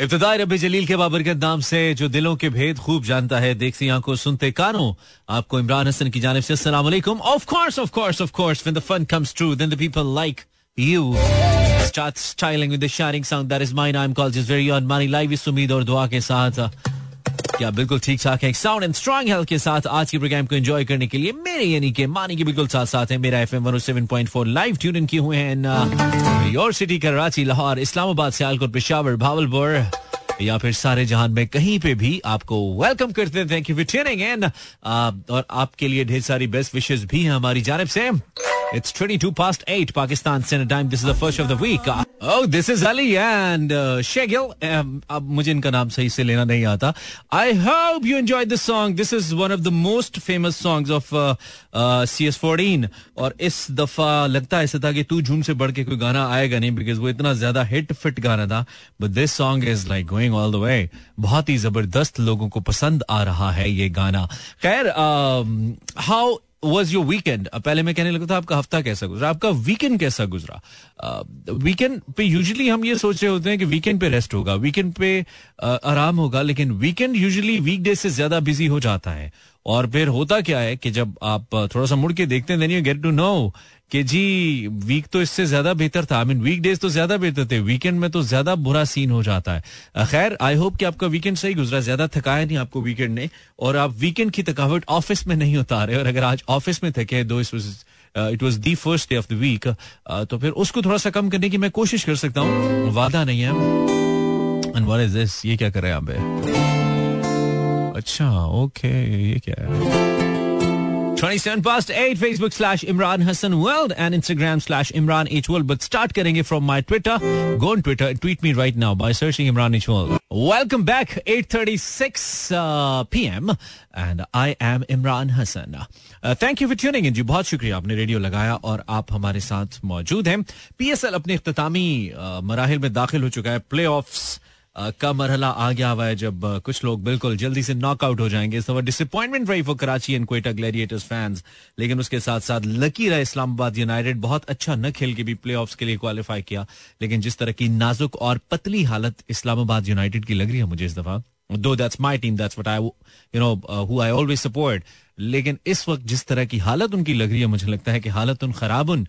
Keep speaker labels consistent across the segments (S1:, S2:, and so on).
S1: इब्तदाई रबी जलील के बाबरकत नाम से, जो दिलों के भेद खूब जानता है। देखती आँखों सुनते कानों। आपको इमरान हसन की जानब से अस्सलाम of course of course of course when the fun comes true then the people like you start styling with the shining sound. That is mine. I'm called just very on money live इस उम्मीद और दुआ के साथ क्या बिल्कुल ठीक ठाक है। साउंड एंड स्ट्रॉन्ग हेल्थ के साथ आज के प्रोग्राम को एंजॉय करने के लिए मेरे यानी के मानी के बिल्कुल साथ साथ है। मेरा F M seven point four live tune in किए हुए हैं योर सिटी कराची लाहौर इस्लामाबाद सियालकोट पेशावर भावलपुर या फिर सारे जहान में कहीं पे भी आपको वेलकम करते हैं। Thank you for tuning in और आपके लिए ढेर सारी बेस्ट विशेष भी हैं हमारी जानब से। It's 22 past 8 Pakistan Standard Time. This is the first of the week. Oh, this is Ali and uh, Shegil. Um, अब मुझे इनका नाम सही से लेना नहीं आता. I hope you enjoyed this song. This is one of the most famous songs of uh, uh, CS14. और इस दफा लगता ऐसा था कि तू झूम से बढ़ के कोई गाना आएगा नहीं बिकॉज वो इतना ज्यादा हिट फिट गाना था but this song is like going all the way बहुत ही जबरदस्त लोगों को पसंद आ रहा है ये गाना खैर हाउ वॉज़ योर वीकेंड पहले मैं कहने लगा था, आपका हफ़्ता कैसा गुजरा? आपका वीकेंड कैसा गुजरा? वीकेंड पे यूजली हम ये सोच रहे होते हैं कि वीकेंड पे रेस्ट होगा वीकेंड पे आराम होगा, लेकिन वीकेंड यूजली वीकडे से ज़्यादा बिज़ी हो जाता है। और फिर होता क्या है कि जब आप थोड़ा सा मुड़ के देखते हैं then you get to know कि जी वीक तो इससे ज़्यादा बेहतर था। आई मीन वीक डेज़ तो ज़्यादा बेहतर थे। वीकेंड में तो ज़्यादा बुरा सीन हो जाता है। खैर आई होप कि आपका वीकेंड सही गुजरा। ज़्यादा थकाया नहीं आपको वीकेंड ने। और आप वीकेंड की थकावट ऑफ़िस में नहीं उतारे और अगर आज ऑफ़िस में थके दो इस it was the first day of the week तो फिर उसको थोड़ा सा कम करने की मैं कोशिश कर सकता हूँ। वादा नहीं है। ये क्या कर रहे हैं यहाँ पे अच्छा ओके ये क्या है 27 past 8 Facebook slash Imran Hassan World and Instagram slash Imran H World. But start करेंगे from my Twitter. Go on Twitter tweet me right now by searching Imran H World. Welcome back 8:36 uh, p.m. and I am Imran Hassan. Uh, thank you for tuning in. जी बहुत शुक्रिया आपने radio लगाया और आप हमारे साथ मौजूद हैं पीएसएल अपने इख्तामी मराहल में दाखिल हो चुका है प्ले का मरहला आ गया हुआ है जब कुछ लोग बिल्कुल जल्दी से नॉकआउट हो जाएँगे। डिसअपॉइंटमेंट रही for Karachi and Quetta Gladiators fans लेकिन उसके साथ साथ लकी रहा इस्लामाबाद यूनाइटेड बहुत अच्छा न खेल के भी प्ले के लिए क्वालिफाई किया। लेकिन जिस तरह की नाजुक और पतली हालत इस्लामाबाद यूनाइटेड की लग रही है मुझे इस दफ़ा। Though that's my team that's what I you know who I always support लेकिन इस वक्त जिस तरह की हालत उनकी लग रही है मुझे लगता है कि हालत उन खराब उन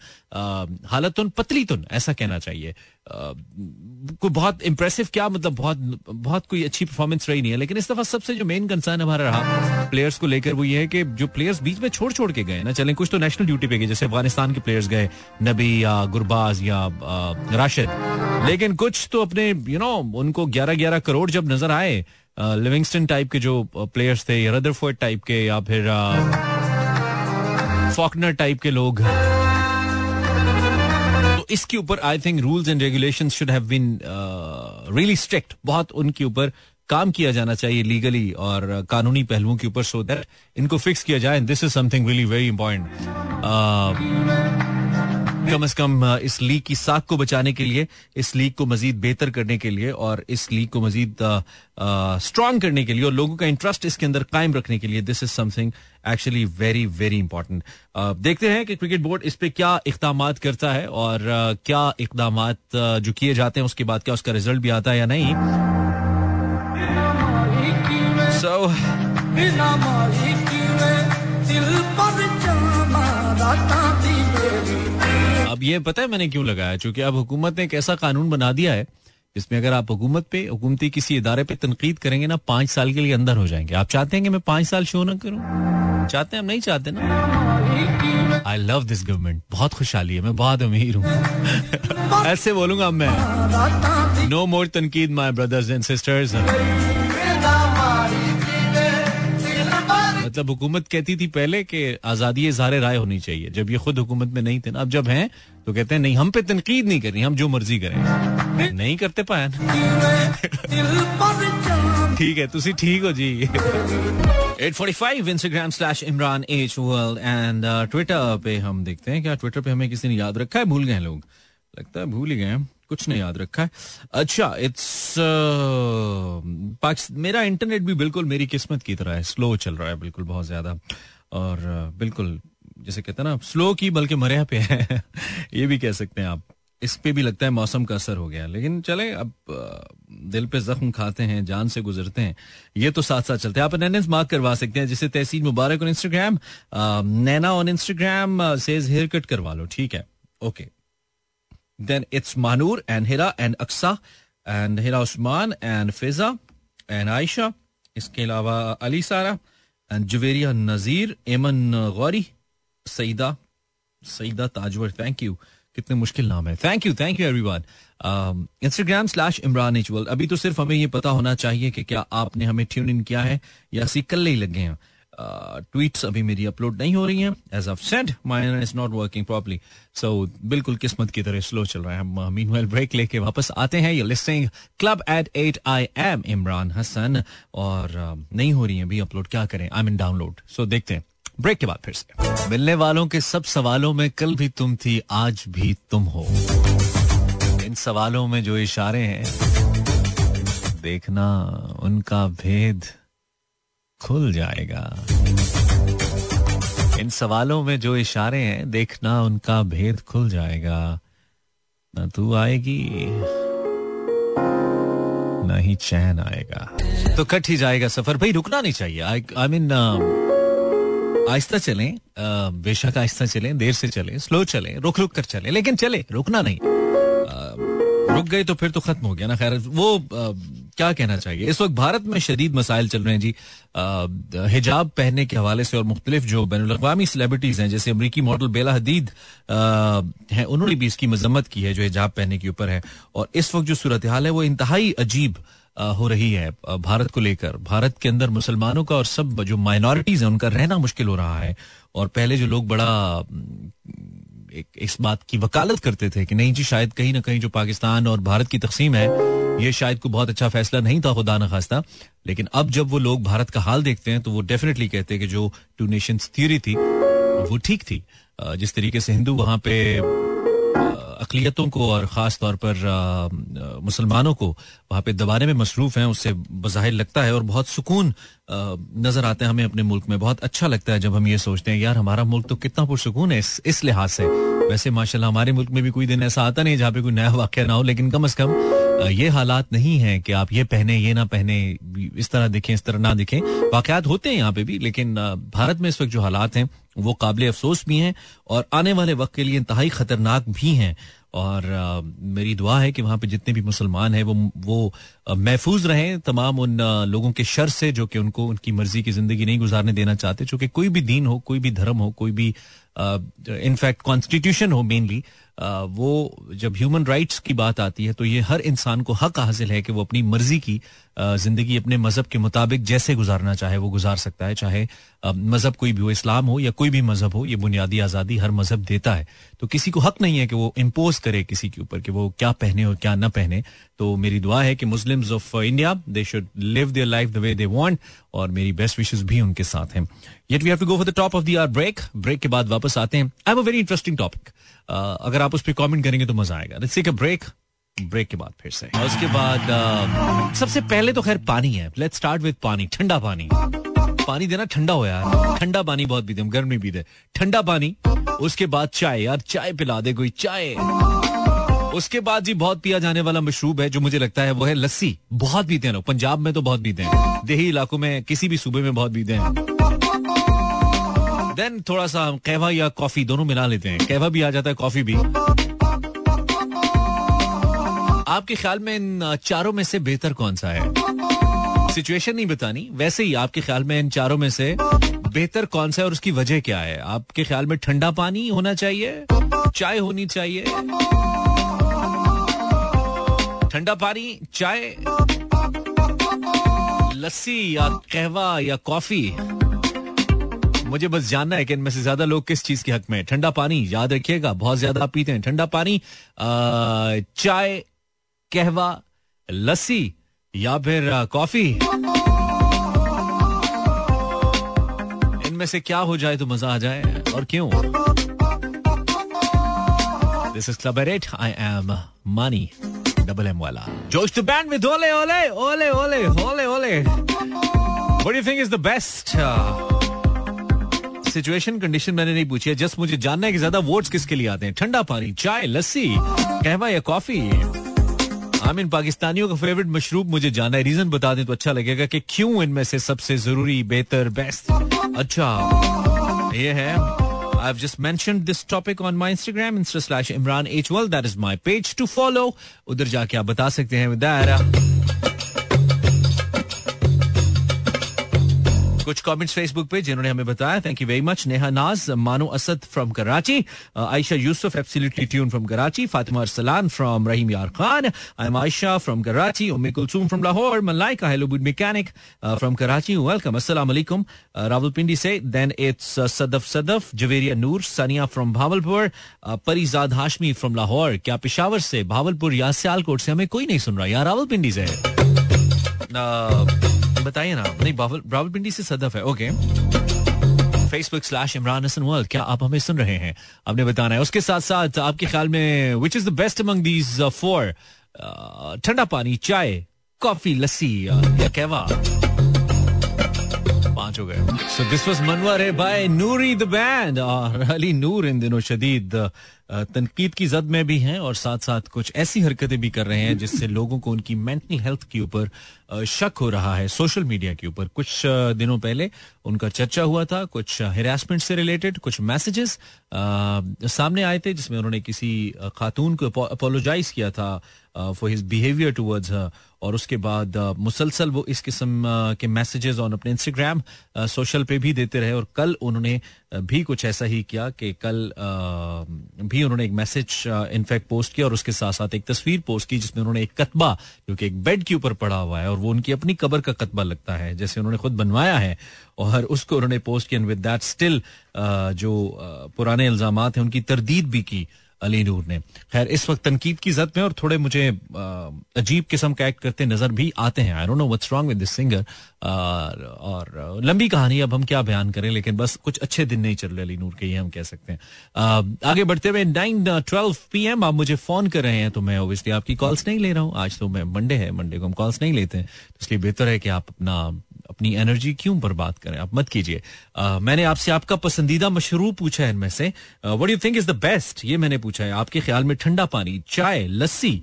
S1: हालत उन पतली तुन ऐसा कहना चाहिए। कोई बहुत इंप्रेसिव क्या मतलब बहुत बहुत कोई अच्छी परफॉर्मेंस रही नहीं है लेकिन इस दफ़ा सबसे जो मेन कंसर्न हमारा रहा प्लेयर्स को लेकर वो ये है कि जो प्लेयर्स बीच में छोड़ छोड़ के गए ना चलें कुछ तो नेशनल ड्यूटी पे गए जैसे अफ़गानिस्तान के प्लेयर्स गए नबी या गुरबाज या राशिद। लेकिन कुछ तो अपने यू you नो know, उनको ग्यारह ग्यारह करोड़ जब नज़र आए लिविंगस्टन टाइप के जो प्लेयर्स थे रदरफोर्ड टाइप के या फिर फॉकनर टाइप के लोग हैं। तो इसके ऊपर I think rules and regulation should have been really strict बहुत उनके ऊपर काम किया जाना चाहिए लीगली और कानूनी पहलुओं के ऊपर सो दैट इनको फिक्स किया जाए। This is something really very important कम अज कम इस लीग की साख को बचाने के लिए इस लीग को मजीद बेहतर करने के लिए और इस लीग को मजीद स्ट्रांग करने के लिए और लोगों का इंटरेस्ट इसके अंदर कायम रखने के लिए this is something actually very very important देखते हैं कि क्रिकेट बोर्ड इस पे क्या इकदाम करता है और uh, क्या इकदाम जो किए जाते हैं उसके बाद क्या उसका रिज़ल्ट भी आता है या नहीं। सो so, अब ये पता है मैंने क्यों लगाया? क्योंकि अब हुकूमत ने एक ऐसा कानून बना दिया है, जिसमें अगर आप हुकूमत पे, हुकूमती किसी इदारे पे तनकीद करेंगे ना, पाँच साल के लिए अंदर हो जाएँगे। आप चाहते हैं कि मैं पाँच साल शो ना करूँ? चाहते हैं, हम नहीं चाहते ना? आई लव दिस गवर्नमेंट बहुत खुशहाली है, मैं बहुत अमीर हूँ। ऐसे बोलूँगा मैं। नो मोर तनकीद माई ब्रदर्स एंड सिस्टर्स मतलब हुकूमत कहती थी पहले कि आज़ादी इजहार राय होनी चाहिए। जब ये खुद हुकूमत में नहीं थे ना अब जब हैं तो कहते हैं नहीं हम पे तनकीद नहीं करनी हम जो मर्ज़ी करें। नहीं। करते पाया ठीक है तुसी ठीक हो जी। 845 Instagram slash Imran H world and Twitter पे हम देखते हैं क्या ट्विटर पे हमें किसी ने याद रखा है? भूल गए लोग। लगता है भूल ही गए कुछ नहीं याद रखा है। अच्छा इट्स uh, मेरा इंटरनेट भी बिल्कुल मेरी किस्मत की तरह है। स्लो चल रहा है बिल्कुल बहुत ज़्यादा। और uh, बिल्कुल जैसे कहते हैं ना स्लो की बल्कि मरिया पे है। ये भी कह सकते हैं आप। इस पे भी लगता है मौसम का असर हो गया। लेकिन चले अब दिल पे जख्म खाते हैं जान से गुजरते हैं। ये तो साथ साथ चलते हैं। आप मार्क करवा सकते हैं जिसे Tehseel Mubarak on Instagram Naina on Instagram says haircut करवा लो। ठीक है। Okay then it's Manoor and Hira and Aqsa and Hira Usman and Fiza and Ayesha इसके अलावा Ali Sara and Juveria Nazir Eman Gauri Saeeda Saeeda Tajwar thank you कितने मुश्किल नाम है। Thank you thank you everyone Instagram slash Imran equal अभी तो सिर्फ़ हमें ये पता होना चाहिए कि क्या आपने हमें ट्यून इन किया है या सी कल ही लगे हैं। ट्वीट्स uh, अभी मेरी अपलोड नहीं हो रही हैं. As of said mine is not working properly so बिल्कुल किस्मत की तरह स्लो चल रहा है. हम मीनवाइल ब्रेक लेके वापस आते हैं. ये listing club at at I am Imran Hasan और uh, नहीं हो रही है अभी अपलोड क्या करें? आई मीन डाउनलोड सो देखते हैं. ब्रेक के बाद फिर से. मिलने वालों के सब सवालों में कल भी तुम थी आज भी तुम हो. इन सवालों में जो इशारे हैं देखना उनका भेद खुल जाएगा। इन सवालों में जो इशारे हैं देखना उनका भेद खुल जाएगा। ना तू आएगी ना ही चैन आएगा। तो कट ही जाएगा सफ़र। भाई रुकना नहीं चाहिए। आई मीन आहिस्ता चलें बेशक आहिस्ता चलें देर से चलें स्लो चलें रुक रुक कर चलें लेकिन चले रुकना नहीं। रुक गए तो फिर तो खत्म हो गया ना खैर वो आ, क्या कहना चाहिए इस वक्त भारत में शदीद मसाइल चल रहे हैं जी। हिजाब पहनने के हवाले से और मुख्तलिफ़ जो बैन अवी सेलिब्रिटीज हैं, जैसे अमरीकी मॉडल बेला हदीद हैं, उन्होंने भी इसकी मजम्मत की है जो हिजाब पहनने के ऊपर है। और इस वक्त जो सूरत हाल है, वो इंतहाई अजीब हो रही है भारत को लेकर। भारत के अंदर मुसलमानों का और सब जो माइनॉरिटीज हैं, उनका रहना मुश्किल हो रहा है। और पहले जो लोग बड़ा एक, इस बात की वकालत करते थे कि नहीं जी, शायद कहीं ना कहीं जो पाकिस्तान और भारत की तकसीम है, ये शायद को बहुत अच्छा फैसला नहीं था, खुदा न खास्ता। लेकिन अब जब वो लोग भारत का हाल देखते हैं तो वो डेफिनेटली कहते हैं कि जो टू नेशन थियोरी थी, वो ठीक थी। जिस तरीके से हिंदू वहाँ पे अकलीतों को और ख़ास तौर पर मुसलमानों को वहाँ पे दबाने में मसरूफ़ हैं, उससे बज़ाहिर लगता है और बहुत सुकून नज़र आते हैं हमें अपने मुल्क में। बहुत अच्छा लगता है जब हम ये सोचते हैं यार हमारा मुल्क तो कितना पुरसकून है इस, इस लिहाज से। वैसे माशाल्लाह हमारे मुल्क में भी कोई दिन ऐसा आता नहीं जहाँ पे कोई नया वाक्य ना हो लेकिन कम अज कम ये हालात नहीं है कि आप ये पहने ये ना पहने इस तरह दिखें इस तरह ना दिखें। वाकयात होते हैं यहाँ पे भी लेकिन भारत में इस वक्त जो हालात हैं वो काबिल अफसोस भी हैं और आने वाले वक्त के लिए इंतहाई खतरनाक भी हैं। और आ, मेरी दुआ है कि वहाँ पे जितने भी मुसलमान हैं वो वो महफूज रहें तमाम उन आ, लोगों के शर से जो कि उनको उनकी मर्ज़ी की ज़िंदगी नहीं गुजारने देना चाहते चूँकि कोई भी दीन हो कोई भी धर्म हो कोई भी इनफैक्ट कॉन्स्टिट्यूशन हो मेनली वो जब ह्यूमन राइट्स की बात आती है तो ये हर इंसान को हक हासिल है कि वो अपनी मर्ज़ी की ज़िंदगी अपने मज़हब के मुताबिक जैसे गुजारना चाहे, वो गुजार सकता है। चाहे मज़हब कोई भी हो, इस्लाम हो या कोई भी मज़हब हो, ये बुनियादी आज़ादी हर मज़हब देता है। तो किसी को हक नहीं है कि वो इम्पोज करे किसी के ऊपर कि वो क्या पहने और क्या ना पहने। तो मेरी दुआ है कि Muslims of India they should live their life the way they want और मेरी बेस्ट विशेष भी उनके साथ हैं। Yet we have to go for the top of the hour break break के बाद वापस आते हैं। I have a very interesting topic अगर आप उस पर कमेंट करेंगे तो मज़ा आएगा। लेट्स अ ब्रेक ब्रेक के बाद फिर से। और उसके बाद uh, सबसे पहले तो खैर पानी है। लेट्स स्टार्ट विद पानी। ठंडा पानी। पानी देना ठंडा हो यार। ठंडा पानी बहुत पीते हम गर्मी पीते। ठंडा पानी उसके बाद चाय। यार चाय पिला दे कोई। चाय। उसके बाद जी बहुत पिया जाने वाला मशरूब है, जो मुझे लगता है वो है लस्सी। बहुत पीते हैं लोग। पंजाब में तो बहुत पीते हैं। देही इलाकों में, किसी भी सूबे में बहुत पीते हैं। देन थोड़ा सा कहवा या कॉफ़ी दोनों मिला लेते हैं। कहवा भी आ जाता है, कॉफ़ी भी। आपके ख्याल में इन चारों में से बेहतर कौन सा है? सिचुएशन नहीं बतानी। वैसे ही आपके ख्याल में इन चारों में से बेहतर कौन सा है और उसकी वजह क्या है? आपके ख्याल में ठंडा पानी होना चाहिए? चाय होनी चाहिए? ठंडा पानी, चाय, लस्सी या कहवा या कॉफ़ी। मुझे बस जानना है कि इनमें से ज़्यादा लोग किस चीज़ के हक में ठंडा पानी, याद रखिएगा, बहुत ज़्यादा पीते हैं। ठंडा पानी चाय, कहवा, लस्सी या फिर कॉफ़ी। इनमें से क्या हो जाए तो मज़ा आ जाए, और क्यों? This is club at I am money double M वाला। जोश टू बैंड विद ओले ओले ओले ओले ओले ओले do you think is the best? Situation condition मैंने नहीं पूछी है। जस्ट मुझे जानना है कि ज़्यादा वोट्स किसके लिए आते हैं। ठंडा पानी, चाय, लस्सी, कहवा या कॉफ़ी आई मीन पाकिस्तानियों का फेवरेट मशरूब मुझे जाना है। रीजन बता दें तो अच्छा लगेगा कि क्यों इनमें से सबसे ज़रूरी, बेहतर बेस्ट अच्छा ये है। I've just mentioned this topic on my Instagram, insta slash Imran H. That is my page to follow. उधर जाके आप बता सकते हैं with that. कुछ कमेंट्स फेसबुक पे जिन्होंने हमें बताया। Thank you very much Neha Naz, Mano Asad from Karachi. Ayesha Yusuf absolutely tune from Karachi. Fatima Arsalan from Rahim Yar Khan. I am Ayesha from Karachi. Ummi Kulsoom from Lahore. Malaika hello बुड mechanic from Karachi. Welcome अस्सलाम वालेकुम रावलपिंडी से then it's Sadaf Sadaf. Javeria Noor, Sania from Bahawalpur. Parizad Hashmi from Lahore. क्या पिशावर से, भावलपुर या सियालकोट से हमें कोई नहीं सुन रहा। यार रावलपिंडी से। बताइए ना। नहीं रावलपिंडी से सदफ है। Okay Facebook slash Imran Hasan world क्या आप हमें सुन रहे हैं? आपने बताना है। उसके साथ साथ आपके ख्याल में which is the best among these four thanda pani, chai, coffee, लस्सी या कहवा? पाँच हो गए। सो दिस वाज मनवर है बाय नूरी द बैंड और अली नूर इन दिनों शदीद तनकीद की जद में भी हैं और साथ साथ कुछ ऐसी हरकतें भी कर रहे हैं जिससे लोगों को उनकी मेंटल हेल्थ के ऊपर शक हो रहा है सोशल मीडिया के ऊपर। कुछ दिनों पहले उनका चर्चा हुआ था, कुछ हेरासमेंट से रिलेटेड कुछ मैसेजेस सामने आए थे जिसमें उन्होंने किसी खातून को अपोलोजाइज किया था for his behaviour towards her और उसके बाद मुसलसल वो इस किस्म के मैसेजेस ऑन अपने इंस्टाग्राम सोशल पे भी देते रहे और कल उन्होंने भी कुछ ऐसा ही किया कि कल भी उन्होंने एक मैसेज इनफैक्ट पोस्ट किया और उसके साथ साथ एक तस्वीर पोस्ट की जिसमें उन्होंने एक कतबा, जो कि एक बेड के ऊपर पड़ा हुआ है और वो उनकी अपनी कबर का कतबा लगता है, जैसे उन्होंने खुद बनवाया है। और उसको उन्होंने पोस्ट किया विद दैट स्टिल जो पुराने इल्ज़ाम हैं, उनकी तरदीद भी की। अली नूर ने। खैर, इस वक्त तनकीद की जद में और थोड़े मुझे अजीब किस्म का एक्ट करते नज़र भी आते हैं। I don't know what's wrong with this singer और लंबी कहानी, अब हम क्या बयान करें? लेकिन बस कुछ अच्छे दिन नहीं चल रहे अली नूर के, ये हम कह सकते हैं। आगे बढ़ते हुए नाइन ट्वेल्व पी एम आप मुझे फ़ोन कर रहे हैं तो मैं ओबियसली आपकी कॉल्स नहीं ले रहा हूँ। आज तो मैं मंडे है मंडे को हम कॉल्स नहीं लेते हैं। तो इसलिए बेहतर है कि आप अपना अपनी एनर्जी क्यों बर्बाद करें? आप मत कीजिए। मैंने आपसे आपका पसंदीदा मशरूब पूछा है इनमें से। What you think is the best ये मैंने पूछा है। आपके ख्याल में ठंडा पानी, चाय, लस्सी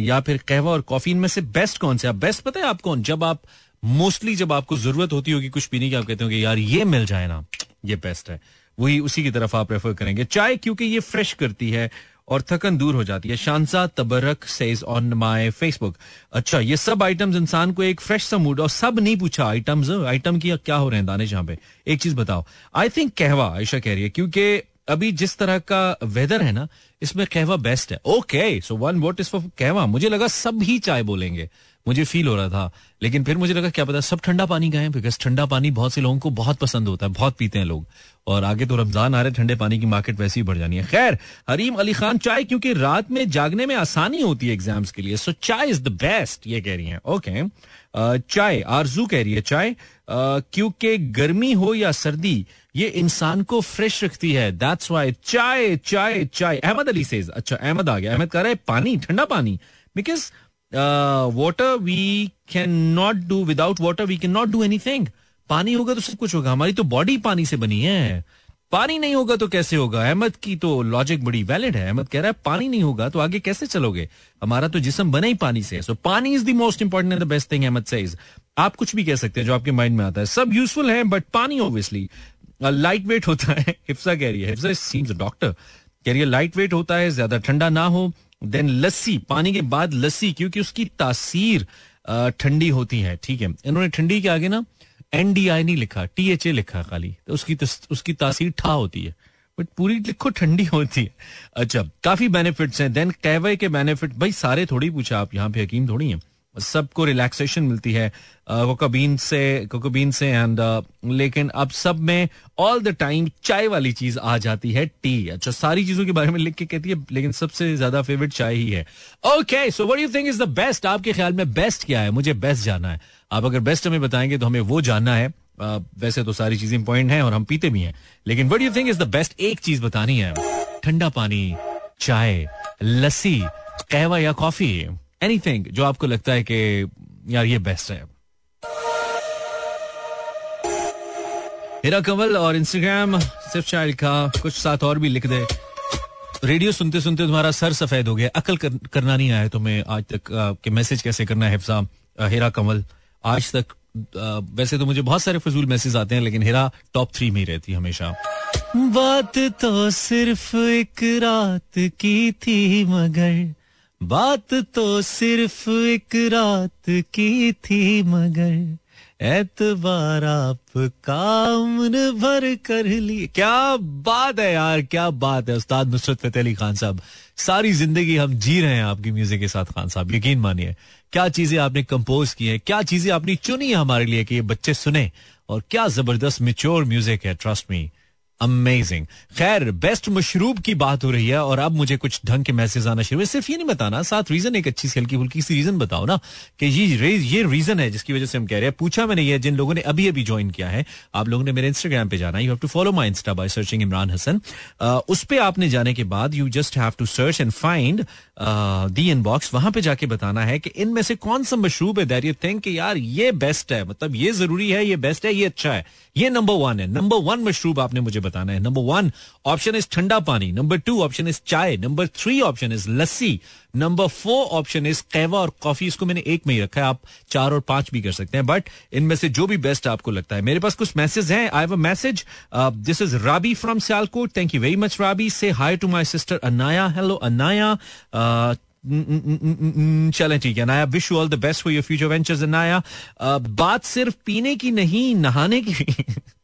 S1: या फिर कहवा और कॉफ़ी, इनमें से बेस्ट कौन से? आप बेस्ट पता है आप कौन? जब आप मोस्टली जब आपको ज़रूरत होती होगी कुछ पीने की, आप कहते हो यार, ये मिल जाए ना। ये बेस्ट है। वही उसी की तरफ़ आप रेफर करेंगे। चाय, क्योंकि ये फ्रेश करती है और थकन दूर हो जाती है। Shansa Tabarak says on my Facebook अच्छा ये सब आइटम्स इंसान को एक फ्रेश सा मूड और सब नहीं पूछा आइटम्स आइटम की क्या हो रहे हैं दानिश यहाँ पे? एक चीज़ बताओ। आई थिंक कहवा, आयशा कह रही है, क्योंकि अभी जिस तरह का वेदर है ना, इसमें कहवा बेस्ट है। Okay so one vote is for kahwa? मुझे लगा सब ही चाय बोलेंगे। मुझे फील हो रहा था। लेकिन फिर मुझे लगा, क्या पता सब ठंडा पानी का है बिकॉज़ ठंडा पानी बहुत से लोगों को बहुत पसंद होता है, बहुत पीते हैं लोग। और आगे तो रमज़ान आ रहे ठंडे पानी की मार्केट वैसे ही बढ़ जानी है। खैर, हरीम अली खान चाय, क्योंकि रात में जागने में आसानी होती है एग्ज़ाम्स के लिए। सो चाय इज़ द बेस्ट ये कह रही है। ओके चाय, आरज़ू कह रही है चाय। क्योंकि गर्मी हो या सर्दी, ये इंसान को फ्रेश रखती है। दैट्स वाई चाय चाय चाय। अहमद अली सेज अच्छा अहमद आ गया। अहमद कह रहा है, पानी, ठंडा पानी। Because water we can not do without water we can not do any thing पानी होगा तो सब कुछ होगा। हमारी तो बॉडी पानी से बनी है। पानी नहीं होगा तो कैसे होगा? अहमद की तो लॉजिक बड़ी वैलिड है। अहमद कह रहा है, पानी नहीं होगा तो आगे कैसे चलोगे? हमारा तो जिसम बना ही पानी से so pani is the most important and the best thing Ahmed says आप कुछ भी कह सकते हैं जो आपके माइंड में आता है। सब यूजफुल है बट पानी ऑब्वियसली लाइट वेट होता है। हिफ्सा कह रही है। हिफ्सा सीम्स डॉक्टर कह रही है लाइट वेट होता है, ज़्यादा ठंडा ना हो। देन लस्सी, पानी के बाद लस्सी, क्योंकि उसकी तासीर ठंडी होती है, ठीक है। इन्होंने ठंडी के आगे ना एनडीआई नहीं लिखा टी एच ए लिखा खाली। तो उसकी उसकी तासीर ठा होती है। बट पूरी लिखो, ठंडी होती है। अच्छा काफ़ी बेनिफिट्स हैं। देन कैवे के बेनिफिट भाई सारे थोड़ी पूछा आप, यहाँ पे हकीम थोड़ी हैं। सबको रिलैक्सेशन मिलती है कोकोबीन से कोकोबीन से एंड लेकिन अब सब में ऑल द टाइम चाय वाली चीज़ आ जाती है टी अच्छा सारी चीज़ों के बारे में लिख के कहती है, लेकिन सबसे ज़्यादा फेवरेट चाय ही है. Okay so what you think is the best आपके ख्याल में बेस्ट क्या है? मुझे बेस्ट जाना है. आप अगर बेस्ट हमें बताएँगे तो हमें वो जानना है. वैसे तो सारी चीज़ें इंपॉर्टेंट है और हम पीते भी हैं. लेकिन what you think is the best एक चीज़ बतानी है. ठंडा पानी, चाय, लस्सी, कहवा या कॉफ़ी एनीथिंग जो आपको लगता है कि यार ये बेस्ट है हिरा कंवल और इंस्टाग्राम सिर्फ़ शायद का कुछ साथ और भी लिख दे। रेडियो सुनते सुनते तुम्हारा सर सफ़ेद हो गया। अकल कर, करना नहीं आया तुम्हें आज तक के मैसेज कैसे करना है हिफ्सा हेरा कमल आज तक आ, वैसे तो मुझे बहुत सारे फजूल मैसेज आते हैं लेकिन हेरा टॉप थ्री में ही रहती हमेशा। बात तो सिर्फ़ एक रात की थी मगर बात तो सिर्फ़ एक रात की थी, मगर एतबार आप काम भर कर ली क्या बात है यार, क्या बात है। उस्ताद नुसरत फतेह अली खान साहब, सारी ज़िंदगी हम जी रहे हैं आपकी म्यूज़िक के साथ, खान साहब। यकीन मानिए, क्या चीज़ें आपने कंपोज की है? क्या चीज़ें आपने चुनी है हमारे लिए कि ये बच्चे सुने? और क्या ज़बरदस्त मिच्योर म्यूज़िक है ट्रस्ट मी अमेजिंग खैर बेस्ट मशरूब की बात हो रही है और अब मुझे कुछ ढंग के मैसेज आना शुरू है सिर्फ़ ये नहीं बताना साथ रीजन एक अच्छी सी, हल्की फुल्की सी रीजन बताओ ना कि ये ये रीजन है जिसकी वजह से हम कह रहे हैं। पूछा मैंने ये, जिन लोगों ने अभी अभी ज्वाइन किया है, आप लोगों ने मेरे इंस्टाग्राम पे जाना you have to follow my insta by searching Imran Hasan उस पर आपने जाने के बाद you just have to search and find the inbox वहाँ पे जाके बताना है कि इनमें से कौन सा मशरूब है दैट यू थिंक यार ये बेस्ट है। मतलब ये ज़रूरी है, ये बेस्ट है, ये अच्छा है। ये नंबर वन है। नंबर वन मशरूब आपने मुझे बताना है। Number one option is thanda pani. Number two option is chai. Number three option is lassi. Number four option is kahwa और कॉफ़ी। इसको मैंने एक में ही रखा है। आप चार और पाँच भी कर सकते हैं। बट इनमें से जो भी बेस्ट आपको लगता है। मेरे पास कुछ मैसेज हैं। I have a message this is Rabi from Sialkot thank you very much Rabi से hi to my sister Anaya hello Anaya चलें ठीक है। Naya wish you all the best for your future ventures Naya बात सिर्फ़ पीने की नहीं, नहाने की।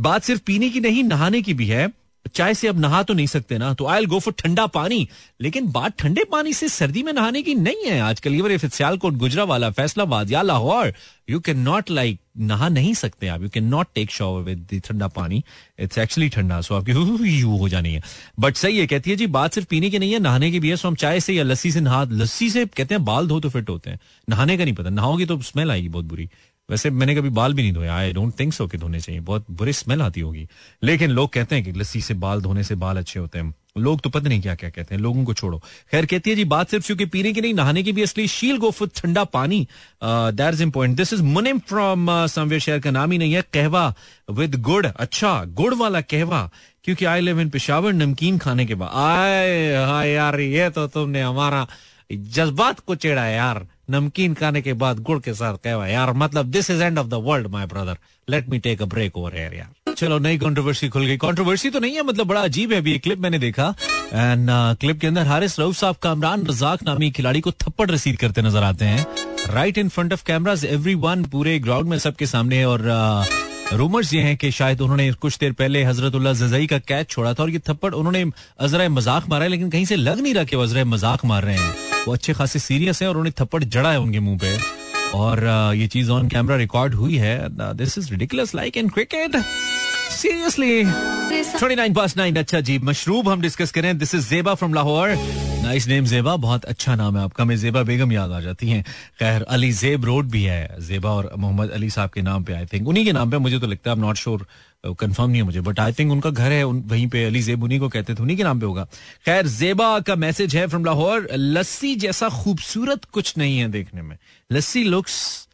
S1: बात सिर्फ़ पीने की नहीं, नहाने की भी है। चाय से अब नहा तो नहीं सकते ना तो आई गो फॉर ठंडा पानी। लेकिन बात ठंडे पानी से सर्दी में नहाने की नहीं है। आजकल इवन इफ़ सियालकोट गुजरा वाला फैसलाबाद या Lahore you can not like नहा नहीं सकते आप। You can not take shower with thanda pani. It's actually ठंडा सो आपकी यू हो जानी है। बट सही है, कहती है जी, बात सिर्फ़ पीने की नहीं है, नहाने की भी है। सो हम चाय से या लस्सी से नहा, लस्सी से कहते हैं, बाल धो तो फिट होते हैं। नहाने का नहीं पता, नहाओगी तो स्मेल आएगी बहुत बुरी। वैसे मैंने कभी बाल भी नहीं धोया आई डोंट थिंक सो कि धोने चाहिए। बहुत बुरी स्मेल आती होगी। लेकिन लोग कहते हैं कि लस्सी से बाल, धोने से बाल अच्छे होते हैं। लोग तो पता नहीं क्या क्या कहते हैं। लोगों को छोड़ो। खैर, कहती है जी, बात सिर्फ़ क्योंकि पीने की नहीं, नहाने की भी असली शील गो फुट ठंडा पानी। That is important this is Munim from somewhere शहर का नाम ही नहीं है। कहवा विद गुड़। अच्छा गुड़ वाला कहवा। क्योंकि आई लिव इन पिशावर नमकीन खाने के बाद। आए यार, ये तो तुमने हमारा जज्बात को चेड़ा यार। नमकीन खाने के बाद गुड़ के साथ कहवा यार मतलब this is end of the world my brother let me take a break over here यार. चलो नई कंट्रोवर्सी खुल गई। कंट्रोवर्सी तो नहीं है मतलब बड़ा अजीब है अभी एक क्लिप मैंने देखा। एंड क्लिप uh, के अंदर हारिस रऊफ साहब कामरान रजाक नामी खिलाड़ी को थप्पड़ रसीद करते नज़र आते हैं। Right in front of cameras every पूरे ग्राउंड में सबके सामने और रूमर्स ये हैं कि शायद उन्होंने कुछ देर पहले हजरतुल्ला जजई का कैच छोड़ा था और ये थप्पड़ उन्होंने अजरा मज़ाक मारा है, लेकिन कहीं से लग नहीं रहा कि वो अजरा मज़ाक मार रहे हैं। वो अच्छे खासे सीरियस हैं और उन्हें थप्पड़ जड़ा है उनके मुँह पे। और ये चीज़ ऑन कैमरा रिकॉर्ड हुई है। This is ridiculous like in cricket. Seriously 29 पास 9 अच्छा जी। मशरूब हम डिस्कस करें। This is Zeba from Lahore nice name Zeba बहुत अच्छा नाम है आपका। मैं जेबा बेगम याद आ जाती हैं। खैर, अली जेब रोड भी है। जेबा और मोहम्मद अली साहब के नाम पे आई थिंक उन्हीं के नाम पे मुझे तो लगता है नॉट श्योर कंफर्म नहीं है मुझे। बट आई थिंक उनका घर है, उन, वहीं पे अली जेब उन्हीं को कहते थे। उन्हीं के नाम पे होगा। खैर जेबा का मैसेज है फ्रॉम लाहौर लस्सी जैसा खूबसूरत कुछ नहीं है देखने में। Lassi looks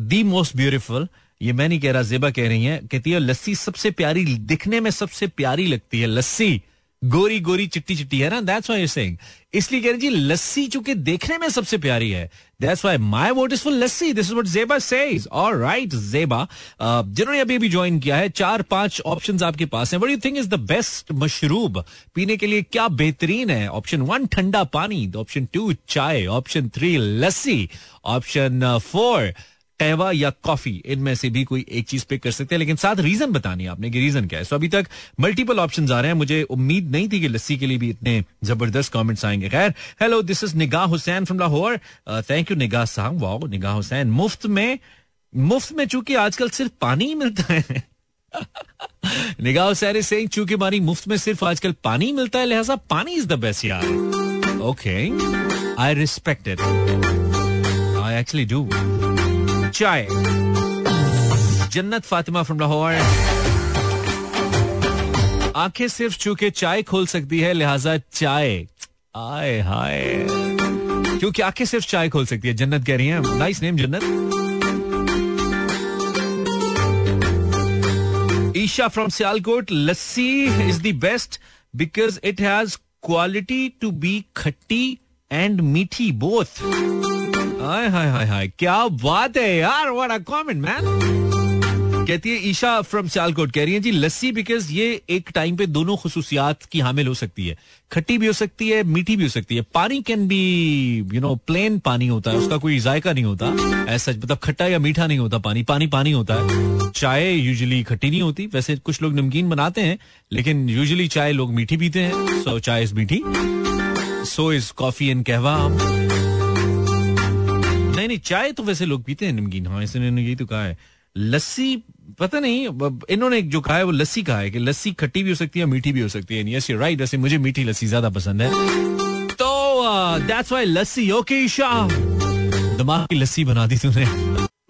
S1: the most beautiful ये मैं नहीं कह रहा, जेबा कह रही है, कहती है, लस्सी सबसे प्यारी, दिखने में सबसे प्यारी लगती है, लस्सी। गोरी गोरी, चिट्टी चिट्टी, है ना? दैट्स व्हाई सेइंग इसलिए कह रही जी, लस्सी चूँकि देखने में सबसे प्यारी है। That's why my vote is for lassi. This is what Zeba says alright Zeba. जिन्होंने अभी अभी ज्वाइन किया है, चार, पाँच ऑप्शंस आपके पास हैं। What you think is the best मशरूब? पीने के लिए क्या बेहतरीन है? Option one thanda pani. Option two chai. Option three lassi. Option four kahwa या कॉफ़ी, इनमें से भी कोई एक चीज़ पिक कर सकते हैं। लेकिन साथ रीजन बतानी आपने कि रीजन क्या है। सो अभी तक मल्टीपल ऑप्शन आ रहे हैं। मुझे उम्मीद नहीं थी कि लस्सी के लिए भी इतने ज़बरदस्त कमेंट्स आएँगे। खैर hello this is Nigah Hussain from Lahore thank you Nigah साहब वाओ निगाह हुसैन मुफ़्त में मुफ़्त में चूँकि आजकल सिर्फ़ पानी ही मिलता है। निगाह हुसैन से चूँकि हमारी मुफ़्त में सिर्फ़ आजकल पानी मिलता है, लिहाजा पानी इज़ द बेस्ट यार। Okay I respect it I actually do chai. Jannat Fatima from Lahore. आँखें सिर्फ़ चूके चाय खोल सकती है, लिहाजा चाय। आए हाय। क्योंकि आँखें सिर्फ़ चाय खोल सकती है, जन्नत कह रही है। Nice name Jannat. Isha from Sialkot, lassi is the best because it has quality to be khatti and meethi both हाय हाय हाय हाय। क्या बात है यार व्हाट अ कमेंट मैन कहती है, ईशा फ्रॉम सियालकोट कह रही है, जी, लस्सी बिकॉज़ ये एक टाइम पे दोनों खसूसियात की हामिल हो सकती है। खट्टी भी हो सकती है, मीठी भी हो सकती है। Pani can be you know plain पानी होता है, उसका कोई जायका नहीं होता। ऐसा मतलब खट्टा या मीठा नहीं होता पानी पानी पानी होता है। चाय यूजली खट्टी नहीं होती। वैसे कुछ लोग नमकीन बनाते हैं, लेकिन यूजली चाय लोग मीठी पीते हैं सो चाय इज़ मीठी। सो इज़ कॉफ़ी एंड कहवा नहीं नहीं चाय तो वैसे लोग पीते हैं नमकीन। हाँ इसने यही तो कहा है। लस्सी पता नहीं इन्होंने जो कहा है वो लस्सी कहा है कि लस्सी खट्टी भी हो सकती है मीठी भी हो सकती है। यस राइट वैसे मुझे मीठी लस्सी ज़्यादा पसंद है। तो that's why lassi okay Isha दिमाग की लस्सी बना दी तूने।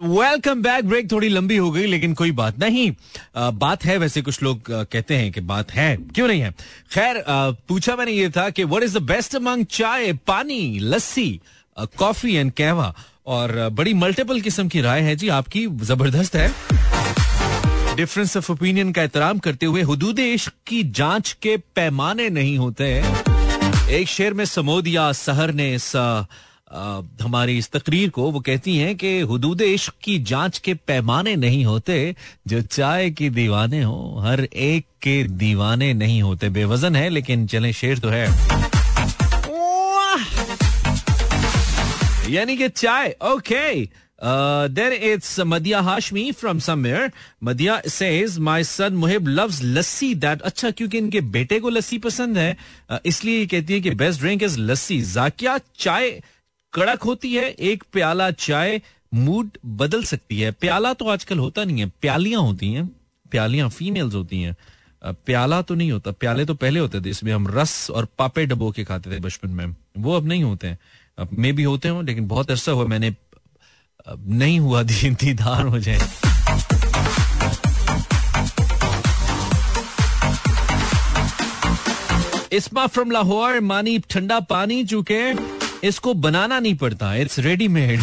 S1: वेलकम बैक ब्रेक थोड़ी लंबी हो गई लेकिन कोई बात नहीं। आ, बात है वैसे कुछ लोग आ, कहते हैं कि बात है क्यों नहीं है? खैर पूछा मैंने ये था कि what is the best among chai pani lassi coffee and कहवा? और बड़ी मल्टीपल किस्म की राय है जी, आपकी, ज़बरदस्त है। डिफरेंस ऑफ़ ओपिनियन का एहतराम करते हुए हदूद इश्क की जाँच के पैमाने नहीं होते। एक शेर में समोदिया सहर ने इस हमारी इस तकरीर को, वो कहती हैं कि हदूद इश्क की जाँच के पैमाने नहीं होते, जो चाय की दीवाने हो, हर एक के दीवाने नहीं होते। बेवजन है, लेकिन चले, शेर तो है। यानी कि चाय। Okay then it's Madiha Hashmi from somewhere Madiha says my son Muhib loves lassi that अच्छा क्योंकि इनके बेटे को लस्सी पसंद है uh, इसलिए ये कहती है कि best drink is lassi Zakia चाय कड़क होती है एक प्याला चाय मूड बदल सकती है प्याला तो आजकल होता नहीं है प्यालियाँ होती हैं प्यालियाँ फीमेल्स होती हैं प्याला तो नहीं होता प्याले तो पहले होते थे इसमें हम रस और पापे डबो के खाते थे बचपन में वो अब नहीं होते हैं मे भी होते हो, लेकिन बहुत अरसा हुआ मैंने नहीं हुआ दीदार हो जाए। इस्मा फ्रॉम लाहौर, मानी ठंडा पानी, चूके इसको बनाना नहीं पड़ता इट्स रेडीमेड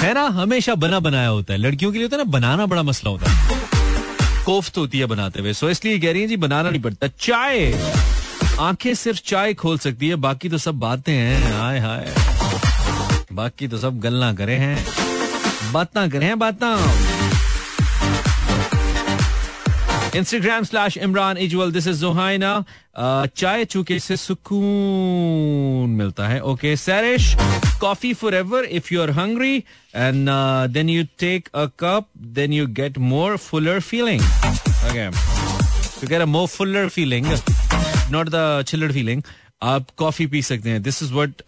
S1: है ना? हमेशा बना बनाया होता है। लड़कियों के लिए होता है ना, बनाना बड़ा मसला होता है। कोफ्त होती है बनाते हुए। सो इसलिए कह रही है जी, बनाना नहीं पड़ता। चाय! आँखें सिर्फ़ चाय खोल सकती है, बाकी तो सब बातें हैं। हाय हाय। बाकी तो सब गलना करे हैं। बातें करे हैं, बातें। इंस्टाग्राम स्लैश इमरान इजवल दिस इज़ जोहाइना चाय चूके से सुकून मिलता है। Okay Sehrish coffee forever if you are hungry and then you take a cup then you get more fuller feeling you get a more fuller feeling not the chilled feeling आप coffee पी सकते हैं. This is what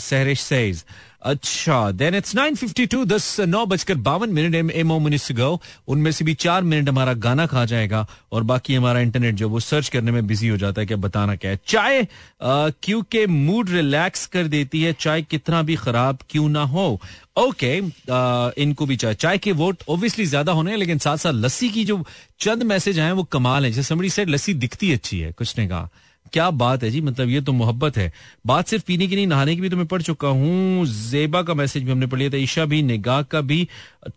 S1: Sehrish says अच्छा then it's nine fifty to दस, नौ बजकर बावन minute ammo minutes गो. उनमें से भी चार मिनट हमारा गाना खा जाएगा और बाकी हमारा इंटरनेट जो वो सर्च करने में बिज़ी हो जाता है क्या बताना क्या है. चाय क्योंकि मूड रिलैक्स कर देती है. चाय कितना भी खराब क्यों ना हो. ओके इनको भी चाय चाय के वोट ऑब्वियसली ज़्यादा होने हैं, लेकिन साथ साथ लस्सी की जो चंद मैसेज आए वो कमाल है। जैसे लस्सी दिखती अच्छी है, कुछ ने कहा। क्या बात है जी? मतलब ये तो मोहब्बत है। बात सिर्फ़ पीने की नहीं, नहाने की भी तो मैं पढ़ चुका हूँ। जेबा का मैसेज भी हमने पढ़ लिया था, ईशा भी, निगाह का भी।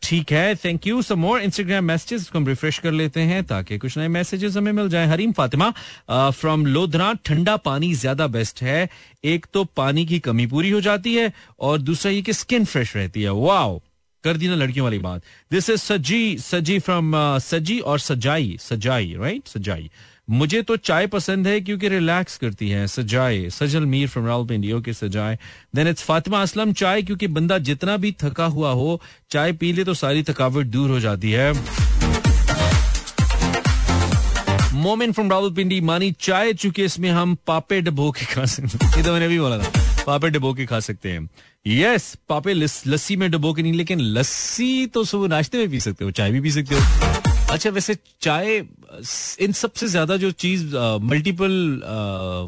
S1: ठीक है thank you some more Instagram messages को हम रिफ्रेश कर लेते हैं ताकि कुछ नए मैसेजेस हमें मिल जाए। हरीम फातिमा फ्रॉम लोधरा, ठंडा पानी ज़्यादा बेस्ट है। एक तो पानी की कमी पूरी हो जाती है और दूसरा ये कि स्किन फ्रेश रहती है। वाओ कर दी ना लड़कियों वाली बात। दिस इज़ सजी सजी फ्रॉम सजी और सजाई सजाई राइट सजाई मुझे तो चाय पसंद है क्योंकि रिलैक्स करती है सजाए सजल मीर फ्रॉम राहुल पिंडियो के सजाए। देन इट्स फातिमा असलम चाय क्योंकि बंदा जितना भी थका हुआ हो चाय पी ले तो सारी थकावट दूर हो जाती है। मोमिन फ्रॉम राहुल पिंडी मानी चाय चूँकि इसमें हम पापे डबो के खा सकते तो मैंने भी बोला था पापे डबो के खा सकते हैं। यस yes, पापे लस्सी में डबो के नहीं लेकिन लस्सी तो सुबह नाश्ते में पी सकते हो चाय भी पी सकते हो। अच्छा वैसे चाय, इन सबसे ज़्यादा जो चीज़ मल्टीपल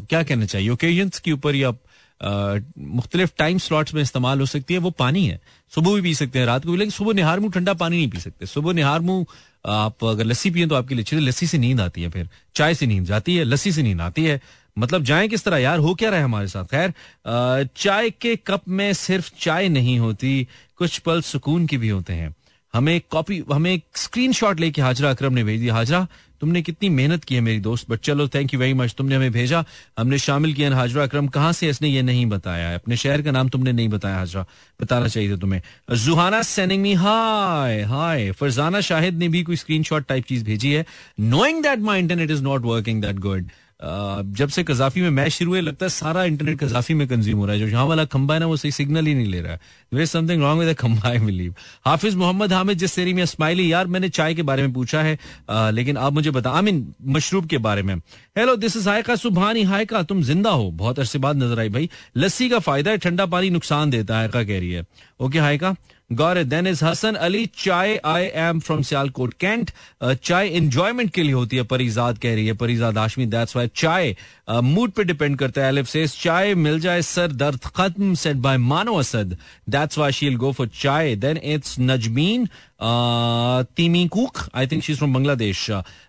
S1: क्या कहना चाहिए? ओकेजन्स के ऊपर या मुख्तलिफ़ टाइम स्लॉट्स में इस्तेमाल हो सकती है, वो पानी है। सुबह भी पी सकते हैं, रात को भी, लेकिन सुबह निहार मुँह ठंडा पानी नहीं पी सकते। सुबह निहार मुँह, आप अगर लस्सी पिए तो आपके लिए लस्सी से नींद आती है फिर। चाय से नींद जाती है, लस्सी से नींद आती है। मतलब जाए किस तरह, यार, हो क्या रहा है हमारे साथ? खैर चाय के कप में सिर्फ़ चाय नहीं होती, कुछ पल सुकून की भी होते हैं। हमें कॉपी, हमें एक स्क्रीन शॉट लेके हाजरा अक्रम ने भेज दिया। हाजरा, तुमने कितनी मेहनत की है मेरी दोस्त बट चलो थैंक यू वेरी मच तुमने हमें भेजा। हमने शामिल किया हाजरा अक्रम। कहाँ से इसने ये नहीं बताया है? अपने शहर का नाम तुमने नहीं बताया हाजरा। बताना चाहिए था तुम्हें। जुहाना सेनिंग मी हाय हाय फरजाना शाहिद ने भी कोई स्क्रीनशॉट टाइप चीज़ भेजी है। Knowing that my internet is not working that good जब से कजाफी में मैच शुरू हुए लगता है सारा इंटरनेट कजाफी में कंज्यूम हो रहा है। जो यहाँ वाला खंबा है ना वो सही सिग्नल ही नहीं ले रहा है। देयर समथिंग रॉन्ग विद खंबा आई बिलीव हाफिज मोहम्मद हामिद जिस सेरी में स्माइली यार मैंने चाय के बारे में पूछा है आ, लेकिन आप मुझे बता आई मीन मशरूब के बारे में। Hello this is Haika Subhani Haika तुम ज़िंदा हो। बहुत अरसे बाद नज़र आई भाई। लस्सी का फ़ायदा है ठंडा पानी नुकसान देता है हायका कह रही है। Okay Haika? Gaur is Hasan Ali chai I am from Sialkot cantt चाय इंजॉयमेंट के लिए होती है परिजाद कह रही है परिजाद हाशमी दैट्स वाई चाय मूड पे डिपेंड करता है एलिफ सेज चाय मिल जाए सर दर्द खत्म सेट बाय मानो Asad that's why she'll go for chai then it's Nazmeen Timi cook I think she from Bangladesh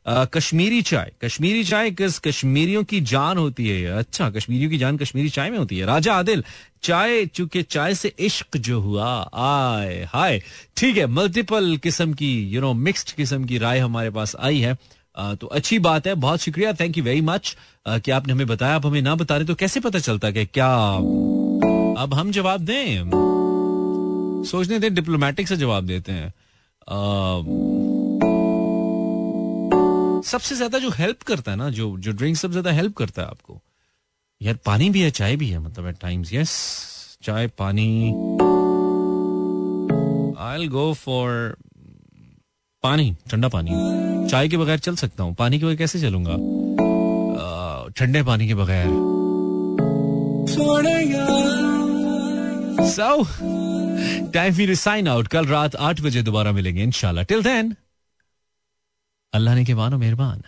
S1: Kashmiri chai Kashmiri chai किस कश्मीरियों की जान होती है? अच्छा कश्मीरियों की जान कश्मीरी चाय में होती है। राजा आदिल, चाय, चूँकि चाय से इश्क जो हुआ आय हाय। ठीक है मल्टीपल किस्म की यू नो मिक्स्ड किस्म की राय हमारे पास आई है। तो अच्छी बात है, बहुत शुक्रिया थैंक यू वेरी मच कि आपने हमें बताया, आप हमें ना बता रहे तो कैसे पता चलता कि क्या अब हम जवाब दें? सोचने दें डिप्लोमेटिक से जवाब देते हैं। सबसे ज़्यादा जो हेल्प करता है ना, जो जो ड्रिंक सबसे ज़्यादा हेल्प करता है आपको। यार, पानी भी है, चाय भी है मतलब एट टाइम्स यस चाय, पानी। आई गो फॉर पानी, ठंडा पानी। चाय के बगैर चल सकता हूँ। पानी के बगैर कैसे चलूँगा? ठंडे पानी के बगैर। सो टाइम फिर साइन आउट कल रात आठ बजे दोबारा मिलेंगे इनशाला टिल देन अल्लाह ने के मानो मेहरबान.